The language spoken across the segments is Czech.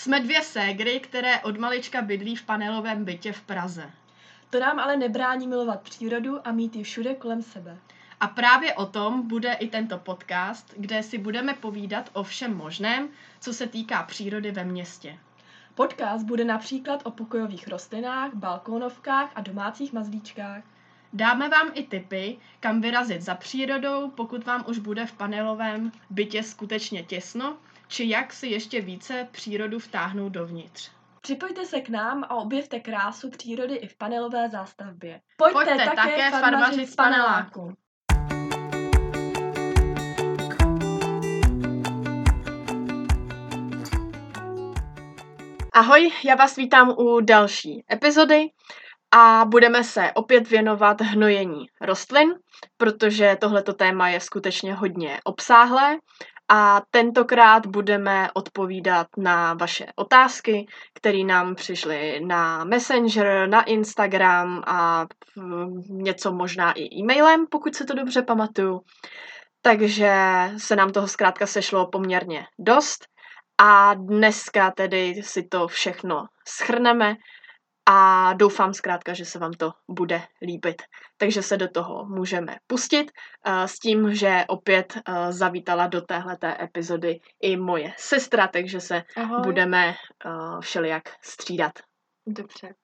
Jsme dvě ségry, které od malička bydlí v panelovém bytě v Praze. To nám ale nebrání milovat přírodu a mít ji všude kolem sebe. A právě o tom bude i tento podcast, kde si budeme povídat o všem možném, co se týká přírody ve městě. Podcast bude například o pokojových rostlinách, balkónovkách a domácích mazlíčkách. Dáme vám i tipy, kam vyrazit za přírodou, pokud vám už bude v panelovém bytě skutečně těsno, či jak si ještě více přírodu vtáhnout dovnitř. Připojte se k nám a objevte krásu přírody i v panelové zástavbě. Pojďte, Pojďte také, také farmařit z paneláku. Ahoj, já vás vítám u další epizody a budeme se opět věnovat hnojení rostlin, protože tohleto téma je skutečně hodně obsáhlé a tentokrát budeme odpovídat na vaše otázky, které nám přišly na Messenger, na Instagram a něco možná i e-mailem, pokud se to dobře pamatuju. Takže se nám toho zkrátka sešlo poměrně dost a dneska tedy si to všechno schrneme a doufám zkrátka, že se vám to bude líbit. Takže se do toho můžeme pustit uh, s tím, že opět uh, zavítala do téhleté epizody i moje sestra, takže se Ahoj. budeme uh, všelijak střídat. Dobře.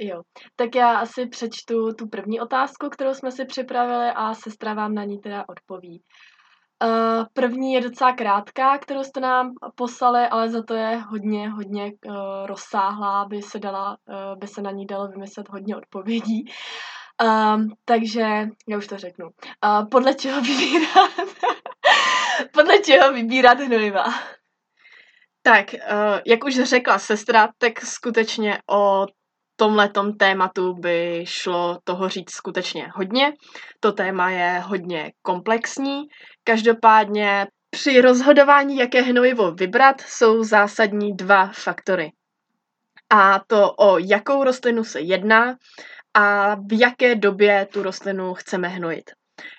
Jo, tak já asi přečtu tu první otázku, kterou jsme si připravili a sestra vám na ní teda odpoví. Uh, první je docela krátká, kterou jste nám poslali, ale za to je hodně, hodně uh, rozsáhlá, by se, dala, uh, by se na ní dalo vymyslet hodně odpovědí. Um, takže já už to řeknu. Uh, podle čeho vybírat? podle čeho vybírat hnojiva? Tak, uh, jak už řekla sestra, tak skutečně o tomhletom tématu by šlo toho říct skutečně hodně. To téma je hodně komplexní. Každopádně při rozhodování, jaké hnojivo vybrat, jsou zásadní dva faktory. A to o jakou rostlinu se jedná a v jaké době tu rostlinu chceme hnojit.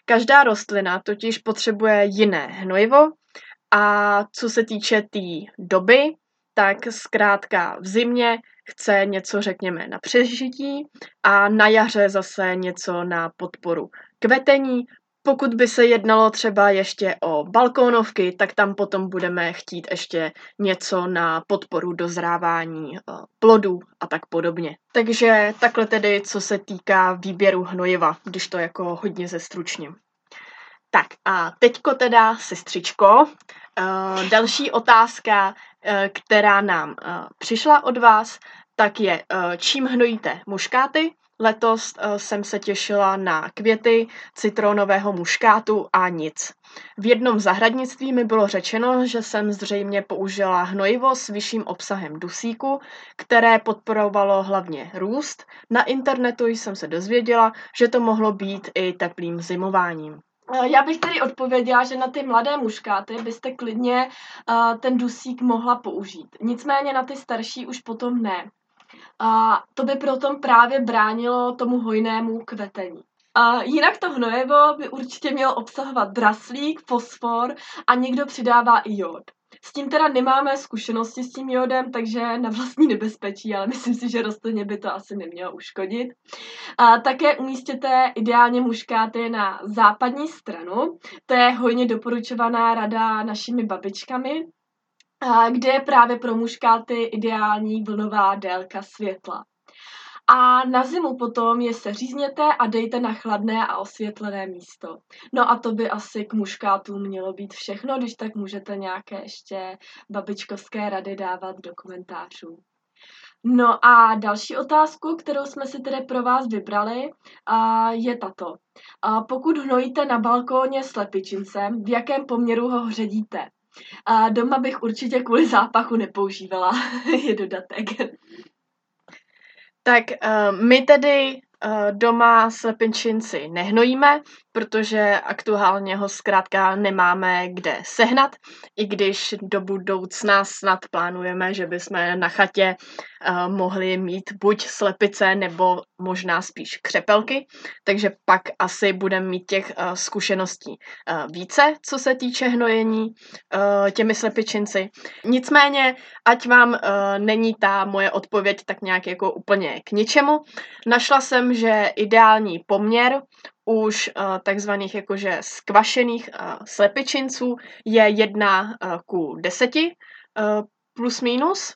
Každá rostlina totiž potřebuje jiné hnojivo a co se týče té tý doby, tak zkrátka v zimě chce něco, řekněme, na přežití a na jaře zase něco na podporu kvetení. Pokud by se jednalo třeba ještě o balkónovky, tak tam potom budeme chtít ještě něco na podporu dozrávání eh, plodů a tak podobně. Takže takhle tedy, co se týká výběru hnojiva, když to jako hodně zestručním. Tak a teďko teda, sestřičko, uh, další otázka, která nám uh, přišla od vás, tak je, uh, čím hnojíte muškáty? Letos jsem se těšila na květy citronového muškátu a nic. V jednom zahradnictví mi bylo řečeno, že jsem zřejmě použila hnojivo s vyšším obsahem dusíku, které podporovalo hlavně růst. Na internetu jsem se dozvěděla, že to mohlo být i teplým zimováním. Eh, já bych tedy odpověděla, že na ty mladé muškáty byste klidně uh, ten dusík mohla použít. Nicméně na ty starší už potom ne. A to by potom právě bránilo tomu hojnému kvetení. A jinak to hnojevo by určitě mělo obsahovat draslík, fosfor a někdo přidává i jod. S tím teda nemáme zkušenosti s tím jodem, takže na vlastní nebezpečí, ale myslím si, že rostlině by to asi nemělo uškodit. A také umístěte ideálně muškáty na západní stranu. To je hojně doporučovaná rada našimi babičkami, kde je právě pro muškáty ideální vlnová délka světla. A na zimu potom je se řízněte a dejte na chladné a osvětlené místo. No a to by asi k muškátům mělo být všechno, když tak můžete nějaké ještě babičkovské rady dávat do komentářů. No a další otázku, kterou jsme si tedy pro vás vybrali, je tato. Pokud hnojíte na balkóně slepičincem, v jakém poměru ho hředíte? Doma bych určitě kvůli zápachu nepoužívala, je dodatek. Tak uh, my tedy uh, doma slepinčinci nehnojíme, protože aktuálně ho zkrátka nemáme kde sehnat, i když do budoucna snad plánujeme, že bychom na chatě uh, mohli mít buď slepice nebo možná spíš křepelky, takže pak asi budeme mít těch uh, zkušeností uh, více, co se týče hnojení těmi slepičinci. Nicméně, ať vám není ta moje odpověď tak nějak jako úplně k ničemu, našla jsem, že ideální poměr už uh, takzvaných jakože skvašených uh, slepičinců je jedna uh, ku deseti plus minus.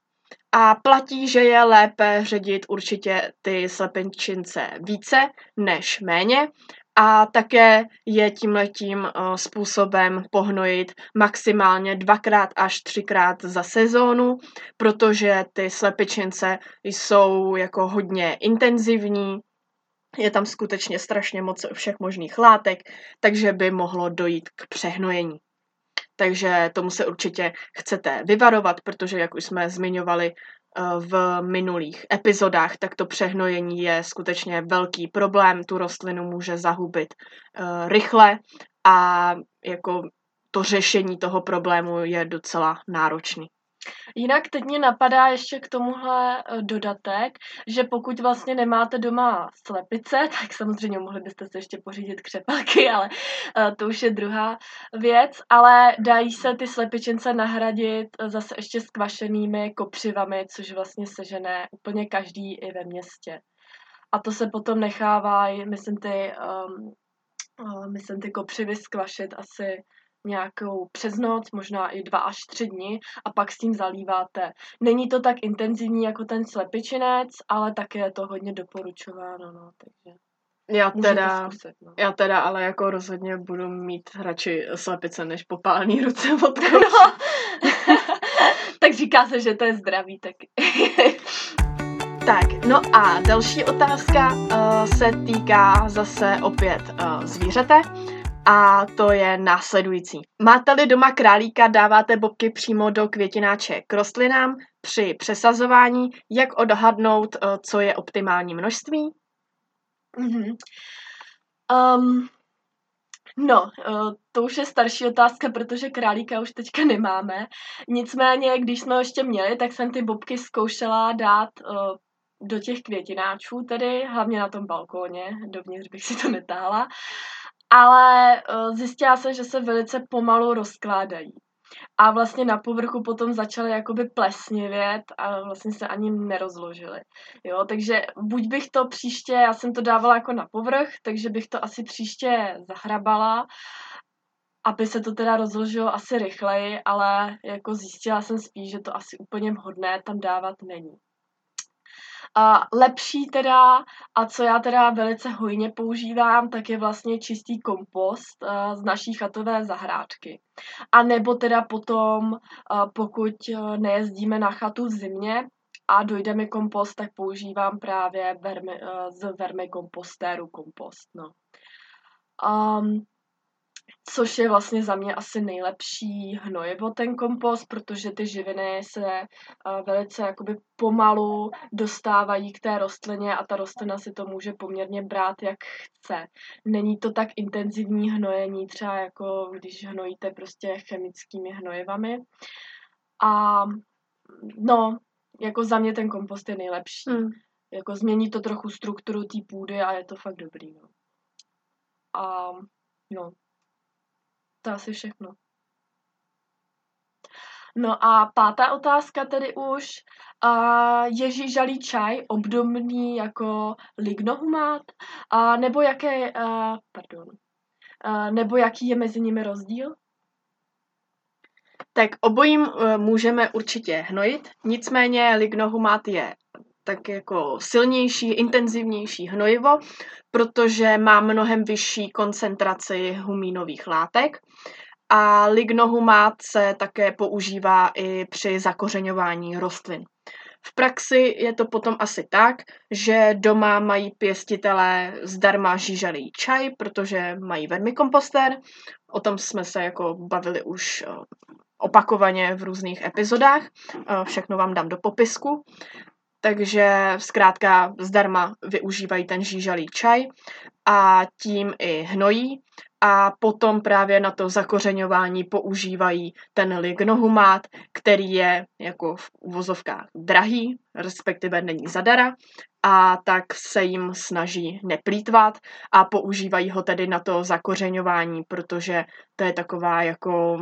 A platí, že je lépe ředit určitě ty slepičince více než méně. A také je tímhletím způsobem pohnojit maximálně dvakrát až třikrát za sezónu, protože ty slepičince jsou jako hodně intenzivní, je tam skutečně strašně moc všech možných látek, takže by mohlo dojít k přehnojení. Takže tomu se určitě chcete vyvarovat, protože jak už jsme zmiňovali eh, v minulých epizodách, tak to přehnojení je skutečně velký problém. Tu rostlinu může zahubit eh, rychle a jako to řešení toho problému je docela náročný. Jinak teď mě napadá ještě k tomuhle eh, dodatek, že pokud vlastně nemáte doma slepice, tak samozřejmě mohli byste se ještě pořídit křepelky, ale uh, to už je druhá věc, ale dají se ty slepičence nahradit eh, zase ještě skvašenými kopřivami, což vlastně sežené úplně každý i ve městě. A to se potom nechává, myslím ty, um, myslím ty kopřivy skvašit asi nějakou přes noc, možná i dva až tři dny a pak s tím zalíváte. Není to tak intenzivní jako ten slepičinec, ale také je to hodně doporučováno, no, takže já teda, zkusit, no. já teda ale jako rozhodně budu mít radši slepice než popálený ruce od no. Tak říká se, že to je zdravý, tak... tak, no a další otázka uh, se týká zase opět uh, zvířete a to je následující. Máte-li doma králíka, dáváte bobky přímo do květináče k rostlinám při přesazování, jak odhadnout, eh, co je optimální množství? Mm-hmm. Um, no, uh, to už je starší otázka, protože králíka už teďka nemáme. Nicméně, když jsme ho ještě měli, tak jsem ty bobky zkoušela dát uh, do těch květináčů, tedy hlavně na tom balkóně, dovnitř bych si to netáhla ale uh, zjistila jsem, že se velice pomalu rozkládají. A vlastně na povrchu potom začaly jakoby plesnivět a vlastně se ani nerozložily. Jo, takže buď bych to příště, já jsem to dávala jako na povrch, takže bych to asi příště zahrabala, aby se to teda rozložilo asi rychleji, ale jako zjistila jsem spíš, že to asi úplně vhodné tam dávat není. A lepší teda, a co já teda velice hojně používám, tak je vlastně čistý kompost uh, z naší chatové zahrádky. A nebo teda potom, uh, pokud uh, nejezdíme na chatu v zimě, a dojde mi kompost, tak používám právě vermi, z vermikompostéru kompost. No. Um, což je vlastně za mě asi nejlepší hnojivo ten kompost, protože ty živiny se uh, velice jakoby pomalu dostávají k té rostlině a ta rostlina si to může poměrně brát, jak chce. Není to tak intenzivní hnojení, třeba jako když hnojíte prostě chemickými hnojivami. A no, jako za mě ten kompost je nejlepší. Mm. Jako změní to trochu strukturu té půdy a je to fakt dobrý. No. A no, to asi všechno. No a pátá otázka tedy už. Uh, je žížalý čaj obdobný jako lignohumát? Uh, nebo jaké, uh, pardon, uh, nebo jaký je mezi nimi rozdíl? Tak obojím uh, můžeme určitě hnojit, nicméně lignohumát je tak jako silnější, intenzivnější hnojivo, protože má mnohem vyšší koncentraci humínových látek a lignohumát se také používá i při zakořeňování rostlin. V praxi je to potom asi tak, že doma mají pěstitelé zdarma žížalý čaj, protože mají vermikompostér. O tom jsme se jako bavili už eh, opakovaně v různých epizodách. Eh, všechno vám dám do popisku takže zkrátka zdarma využívají ten žížalý čaj a tím i hnojí. A potom právě na to zakořeňování používají ten lignohumát, který je jako v uvozovkách drahý, respektive není zadara, a tak se jim snaží neplítvat a používají ho tedy na to zakořeňování, protože to je taková jako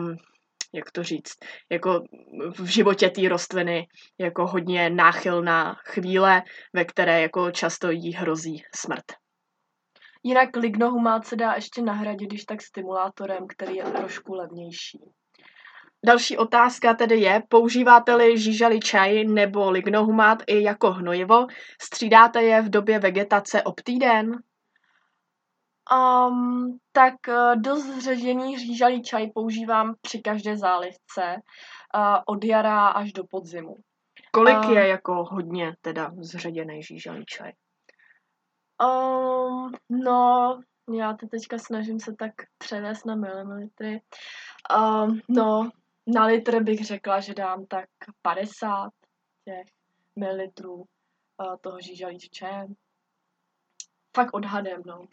jak to říct, jako v životě té rostliny jako hodně náchylná chvíle, ve které jako často jí hrozí smrt. Jinak lignohumát se dá ještě nahradit, když tak stimulátorem, který je trošku levnější. Další otázka tedy je, používáte-li žížali čaj nebo lignohumát i jako hnojivo? Střídáte je v době vegetace ob týden? Um, tak uh, dost zředěný řížalý čaj používám při každé zálivce uh, od jara až do podzimu. Kolik uh, je jako hodně teda zředěný žížalý čaj? Um, no, já to teďka snažím se tak převést na milimilitry. Um, no, na litr bych řekla, že dám tak 50 těch mililitrů uh, toho žížalí čaje. Fakt odhadem, no.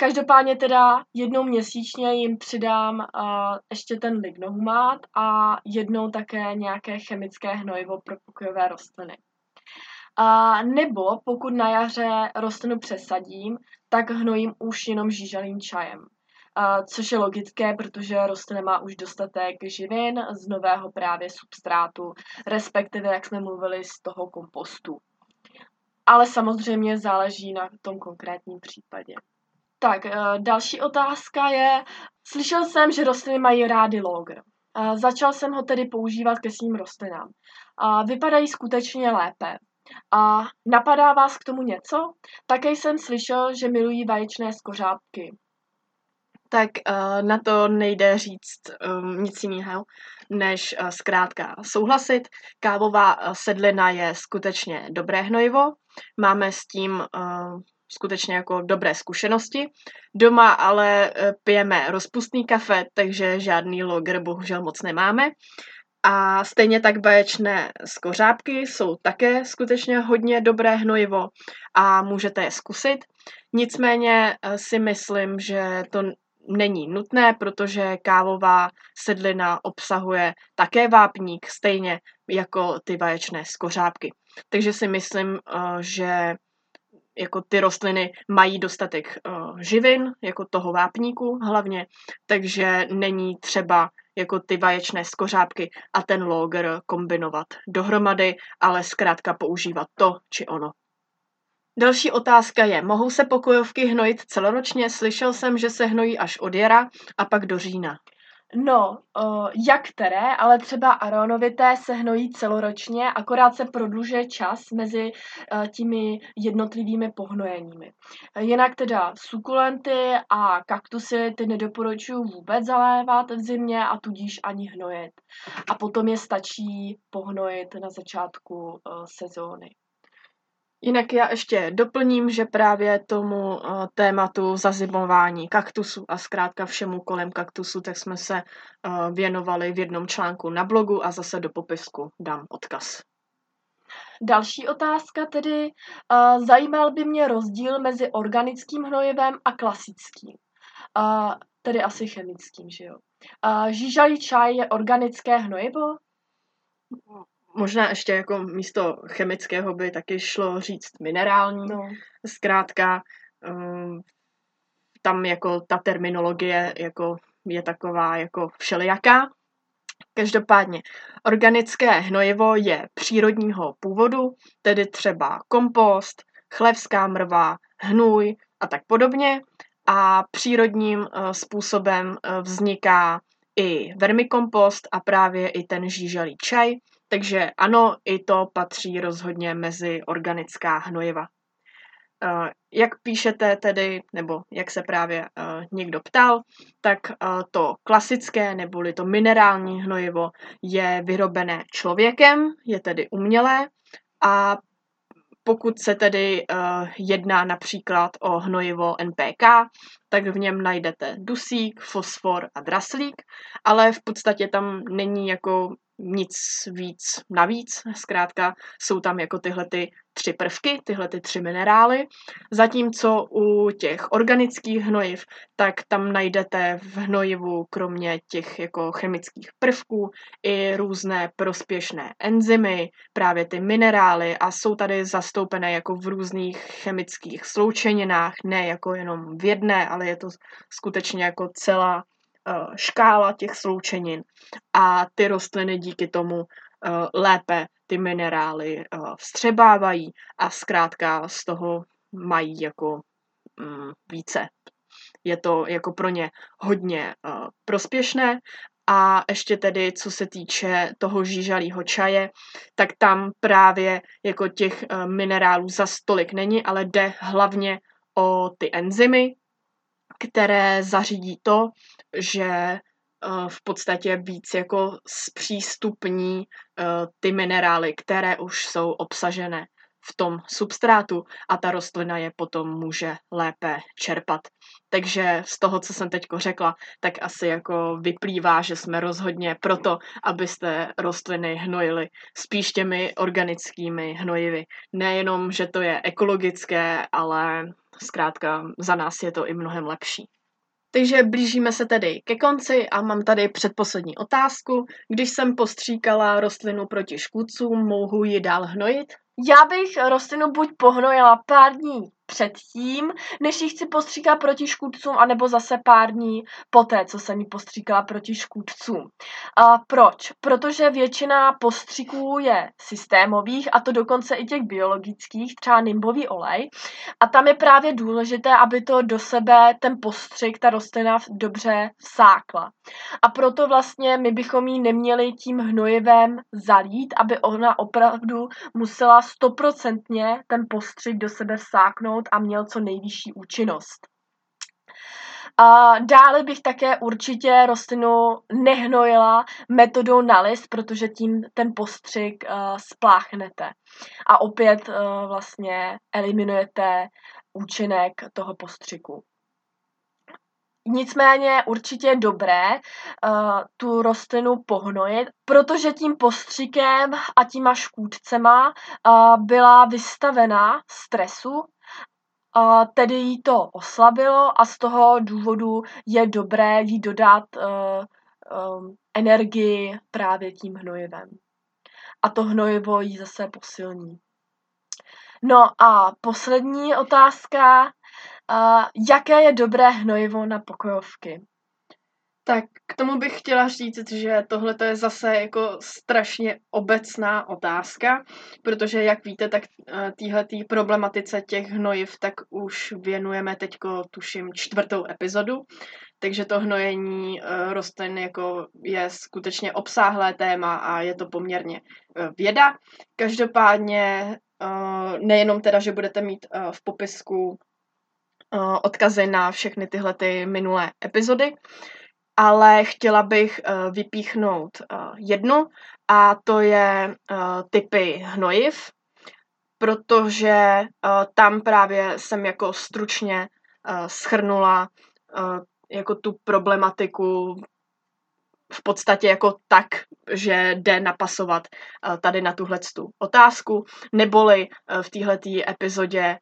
Každopádně teda jednou měsíčně jim přidám uh, ještě ten lignohumát a jednou také nějaké chemické hnojivo pro pokojové rostliny. A nebo pokud na jaře rostlinu přesadím, tak hnojím už jenom žížalým čajem. A což je logické, protože rostlina má už dostatek živin z nového právě substrátu, respektive, jak jsme mluvili, z toho kompostu. Ale samozřejmě záleží na tom konkrétním případě. Tak, eh, další otázka je, slyšel jsem, že rostliny mají rády logr. Začal jsem ho tedy používat ke svým rostlinám. Vypadají skutečně lépe. A napadá vás k tomu něco? Také jsem slyšel, že milují vaječné skořápky. Tak uh, na to nejde říct nic jiného, než zkrátka souhlasit. Kávová sedlina je skutečně dobré hnojivo. Máme s tím skutečně jako dobré zkušenosti. Doma ale pijeme rozpustný kafe, takže žádný logr bohužel moc nemáme. A stejně tak baječné skořápky jsou také skutečně hodně dobré hnojivo a můžete je zkusit. Nicméně eh, si myslím, že to není nutné, protože kávová sedlina obsahuje také vápník, stejně jako ty vaječné skořápky. Takže si myslím, eh, že jako ty rostliny mají dostatek živin, jako toho vápníku hlavně, takže není třeba jako ty vaječné skořápky a ten loger kombinovat dohromady, ale zkrátka používat to či ono. Další otázka je, mohou se pokojovky hnojit celoročně? Slyšel jsem, že se hnojí až od jara a pak do října. No, uh, jak které, ale třeba aronovité se hnojí celoročně, akorát se prodlužuje čas mezi uh, těmi jednotlivými pohnojeními. Jinak teda sukulenty a kaktusy ty nedoporučuji vůbec zalévat v zimě a tudíž ani hnojit. A potom je stačí pohnojit na začátku uh, sezóny. Jinak já ještě doplním, že právě tomu uh, tématu zazimování kaktusu a zkrátka všemu kolem kaktusu, tak jsme se uh, věnovali v jednom článku na blogu a zase do popisku dám odkaz. Další otázka tedy, uh, zajímal by mě rozdíl mezi organickým hnojivem a klasickým, tedy asi chemickým, že jo. Žížalý čaj je organické hnojivo? Možná ještě jako místo chemického by taky šlo říct minerální. No. Zkrátka, um, tam jako ta terminologie jako je taková jako všelijaká. Každopádně, organické hnojivo je přírodního původu, tedy třeba kompost, chlevská mrva, hnůj a tak podobně. A přírodním uh, způsobem uh, vzniká i vermikompost a právě i ten žíželý čaj, takže ano, i to patří rozhodně mezi organická hnojiva. Eh, jak píšete tedy, nebo jak se právě uh, někdo ptal, tak uh, to klasické neboli to minerální hnojivo je vyrobené člověkem, je tedy umělé a pokud se tedy jedná například o hnojivo NPK, tak v něm najdete dusík, fosfor a draslík, ale v podstatě tam není jako nic víc navíc. Zkrátka jsou tam jako tyhle ty tři prvky, tyhle ty tři minerály. Zatímco u těch organických hnojiv, tak tam najdete v hnojivu kromě těch jako chemických prvků i různé prospěšné enzymy, právě ty minerály a jsou tady zastoupené jako v různých chemických sloučeninách, ne jako jenom v jedné, ale je to skutečně jako celá škála těch sloučenin a ty rostliny díky tomu uh, lépe ty minerály uh, vstřebávají a zkrátka z toho mají jako um, více. Je to jako pro ně hodně prospěšné a ještě tedy, co se týče toho žížalího čaje, tak tam právě jako těch minerálů za stolik není, ale jde hlavně o ty enzymy, které zařídí to, že eh, v podstatě víc jako zpřístupní eh, ty minerály, které už jsou obsažené v tom substrátu a ta rostlina je potom může lépe čerpat. Takže z toho, co jsem teď řekla, tak asi jako vyplývá, že jsme rozhodně proto, abyste rostliny hnojili spíš těmi organickými hnojivy. Nejenom, že to je ekologické, ale zkrátka za nás je to i mnohem lepší. Takže blížíme se tedy ke konci a mám tady předposlední otázku. Když jsem postříkala rostlinu proti škůdcům, mohu ji dál hnojit? Já bych rostlinu buď pohnojila pár dní předtím, než ji chci postříkat proti škůdcům, anebo zase pár dní poté, co jsem ji postříkala proti škůdcům. A proč? Protože většina postřiků je systémových, a to dokonce i těch biologických, třeba nimbový olej. A tam je právě důležité, aby to do sebe ten postřik, ta rostlina dobře vsákla. A proto vlastně my bychom ji neměli tím hnojivem zalít, aby ona opravdu musela stoprocentně ten postřik do sebe vsáknout a měl co nejvyšší účinnost. A dále bych také určitě rostlinu nehnojila metodou na list, protože tím ten postřik uh, spláchnete. A opět uh, vlastně eliminujete účinek toho postřiku. Nicméně určitě je dobré uh, tu rostlinu pohnojit, protože tím postřikem a těma škůdcema uh, byla vystavena stresu a tedy jí to oslabilo a z toho důvodu je dobré jí dodat uh, um, energii právě tím hnojivem. A to hnojivo jí zase posilní. No a poslední otázka. Uh, jaké je dobré hnojivo na pokojovky? Tak k tomu bych chtěla říct, že tohle je zase jako strašně obecná otázka, protože jak víte, tak eh, téhle problematice těch hnojiv tak už věnujeme teďko, tuším, čtvrtou epizodu, takže to hnojení eh, rostlin jako je skutečně obsáhlé téma a je to poměrně eh, věda. Každopádně nejenom teda, že budete mít v popisku odkazy na všechny tyhle ty minulé epizody, ale chtěla bych uh, vypíchnout uh, jednu a to je typy hnojiv, protože tam právě jsem jako stručně schrnula jako tu problematiku v podstatě jako tak, že jde napasovat tady na tuhle otázku, neboli v této epizodě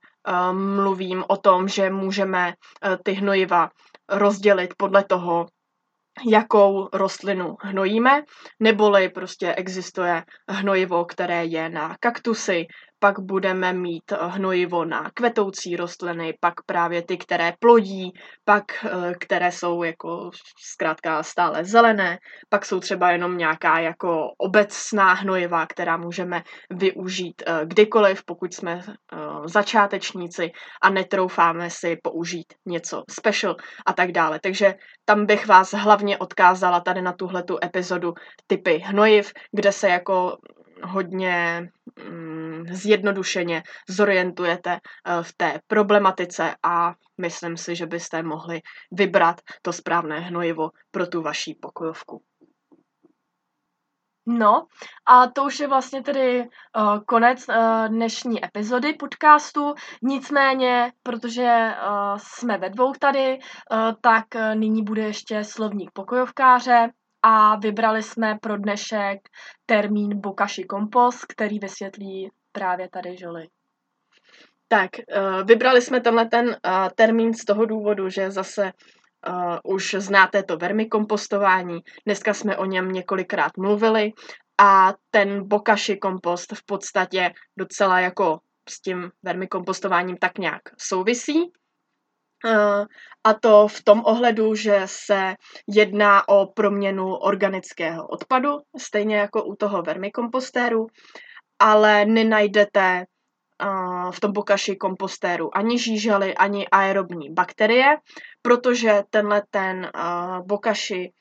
mluvím o tom, že můžeme uh, ty hnojiva rozdělit podle toho, jakou rostlinu hnojíme, neboli prostě existuje hnojivo, které je na kaktusy, pak budeme mít hnojivo na kvetoucí rostliny, pak právě ty, které plodí, pak eh, které jsou jako zkrátka stále zelené, pak jsou třeba jenom nějaká jako obecná hnojiva, která můžeme využít eh, kdykoliv, pokud jsme eh, začátečníci a netroufáme si použít něco special a tak dále. Takže tam bych vás hlavně odkázala tady na tuhletu epizodu typy hnojiv, kde se jako hodně mm, zjednodušeně zorientujete uh, v té problematice a myslím si, že byste mohli vybrat to správné hnojivo pro tu vaší pokojovku. No a to už je vlastně tedy uh, konec uh, dnešní epizody podcastu. Nicméně, protože uh, jsme ve dvou tady, uh, tak uh, nyní bude ještě slovník pokojovkáře a vybrali jsme pro dnešek termín Bokashi kompost, který vysvětlí právě tady Žoli. Tak, uh, vybrali jsme tenhle ten uh, termín z toho důvodu, že zase uh, už znáte to vermikompostování. Dneska jsme o něm několikrát mluvili a ten bokashi kompost v podstatě docela jako s tím vermikompostováním tak nějak souvisí. Uh, a to v tom ohledu, že se jedná o proměnu organického odpadu, stejně jako u toho vermikompostéru, ale nenajdete v tom bokaši kompostéru ani žížaly, ani aerobní bakterie, protože tenhle ten bokaši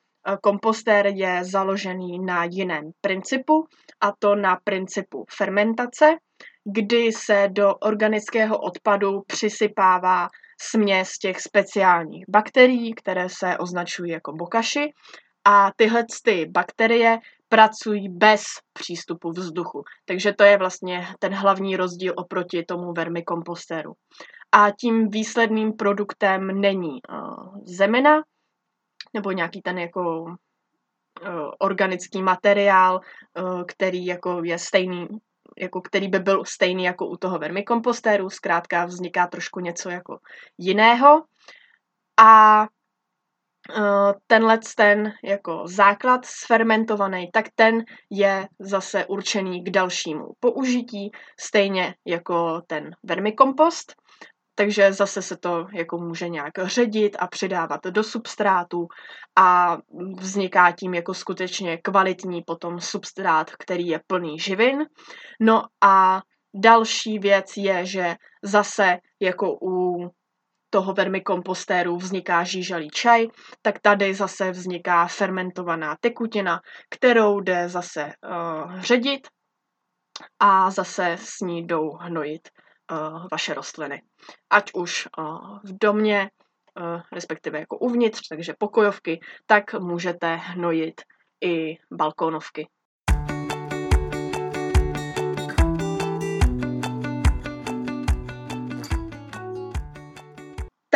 kompostér je založený na jiném principu, a to na principu fermentace, kdy se do organického odpadu přisypává směs těch speciálních bakterií, které se označují jako bokaši. A tyhle ty bakterie pracují bez přístupu vzduchu. Takže to je vlastně ten hlavní rozdíl oproti tomu vermikompostéru. A tím výsledným produktem není uh, zemina nebo nějaký ten jako uh, organický materiál, uh, který jako je stejný, jako který by byl stejný jako u toho vermikompostéru, zkrátka vzniká trošku něco jako jiného. A Eh, tenhle ten jako základ sfermentovaný, tak ten je zase určený k dalšímu použití, stejně jako ten vermikompost. Takže zase se to jako může nějak ředit a přidávat do substrátu a vzniká tím jako skutečně kvalitní potom substrát, který je plný živin. No a další věc je, že zase jako u toho vermikompostéru vzniká žížalý čaj, tak tady zase vzniká fermentovaná tekutina, kterou jde zase uh, ředit a zase s ní jdou hnojit vaše rostliny. Ať už v domě, respektive jako uvnitř, takže pokojovky, tak můžete hnojit i balkónovky.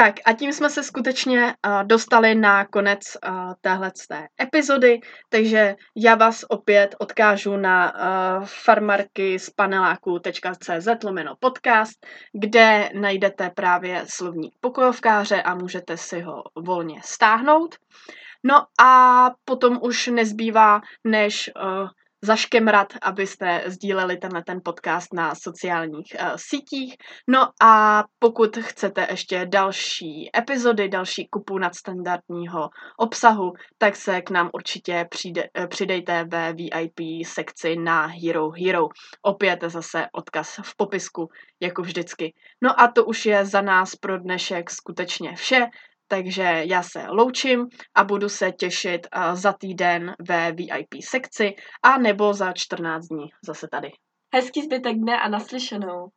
Tak a tím jsme se skutečně uh, dostali na konec uh, téhle epizody, takže já vás opět odkážu na uh, farmarky z paneláku.cz lomeno podcast, kde najdete právě slovník pokojovkáře a můžete si ho volně stáhnout. No a potom už nezbývá, než uh, zaškemrat, abyste sdíleli tenhle ten podcast na sociálních uh, sítích. No a pokud chcete ještě další epizody, další kupu nadstandardního obsahu, tak se k nám určitě přijde, uh, přidejte ve VIP sekci na Hero Hero. Opět zase odkaz v popisku, jako vždycky. No a to už je za nás pro dnešek skutečně vše. Takže já se loučím a budu se těšit za týden ve VIP sekci a nebo za 14 dní zase tady. Hezký zbytek dne a naslyšenou.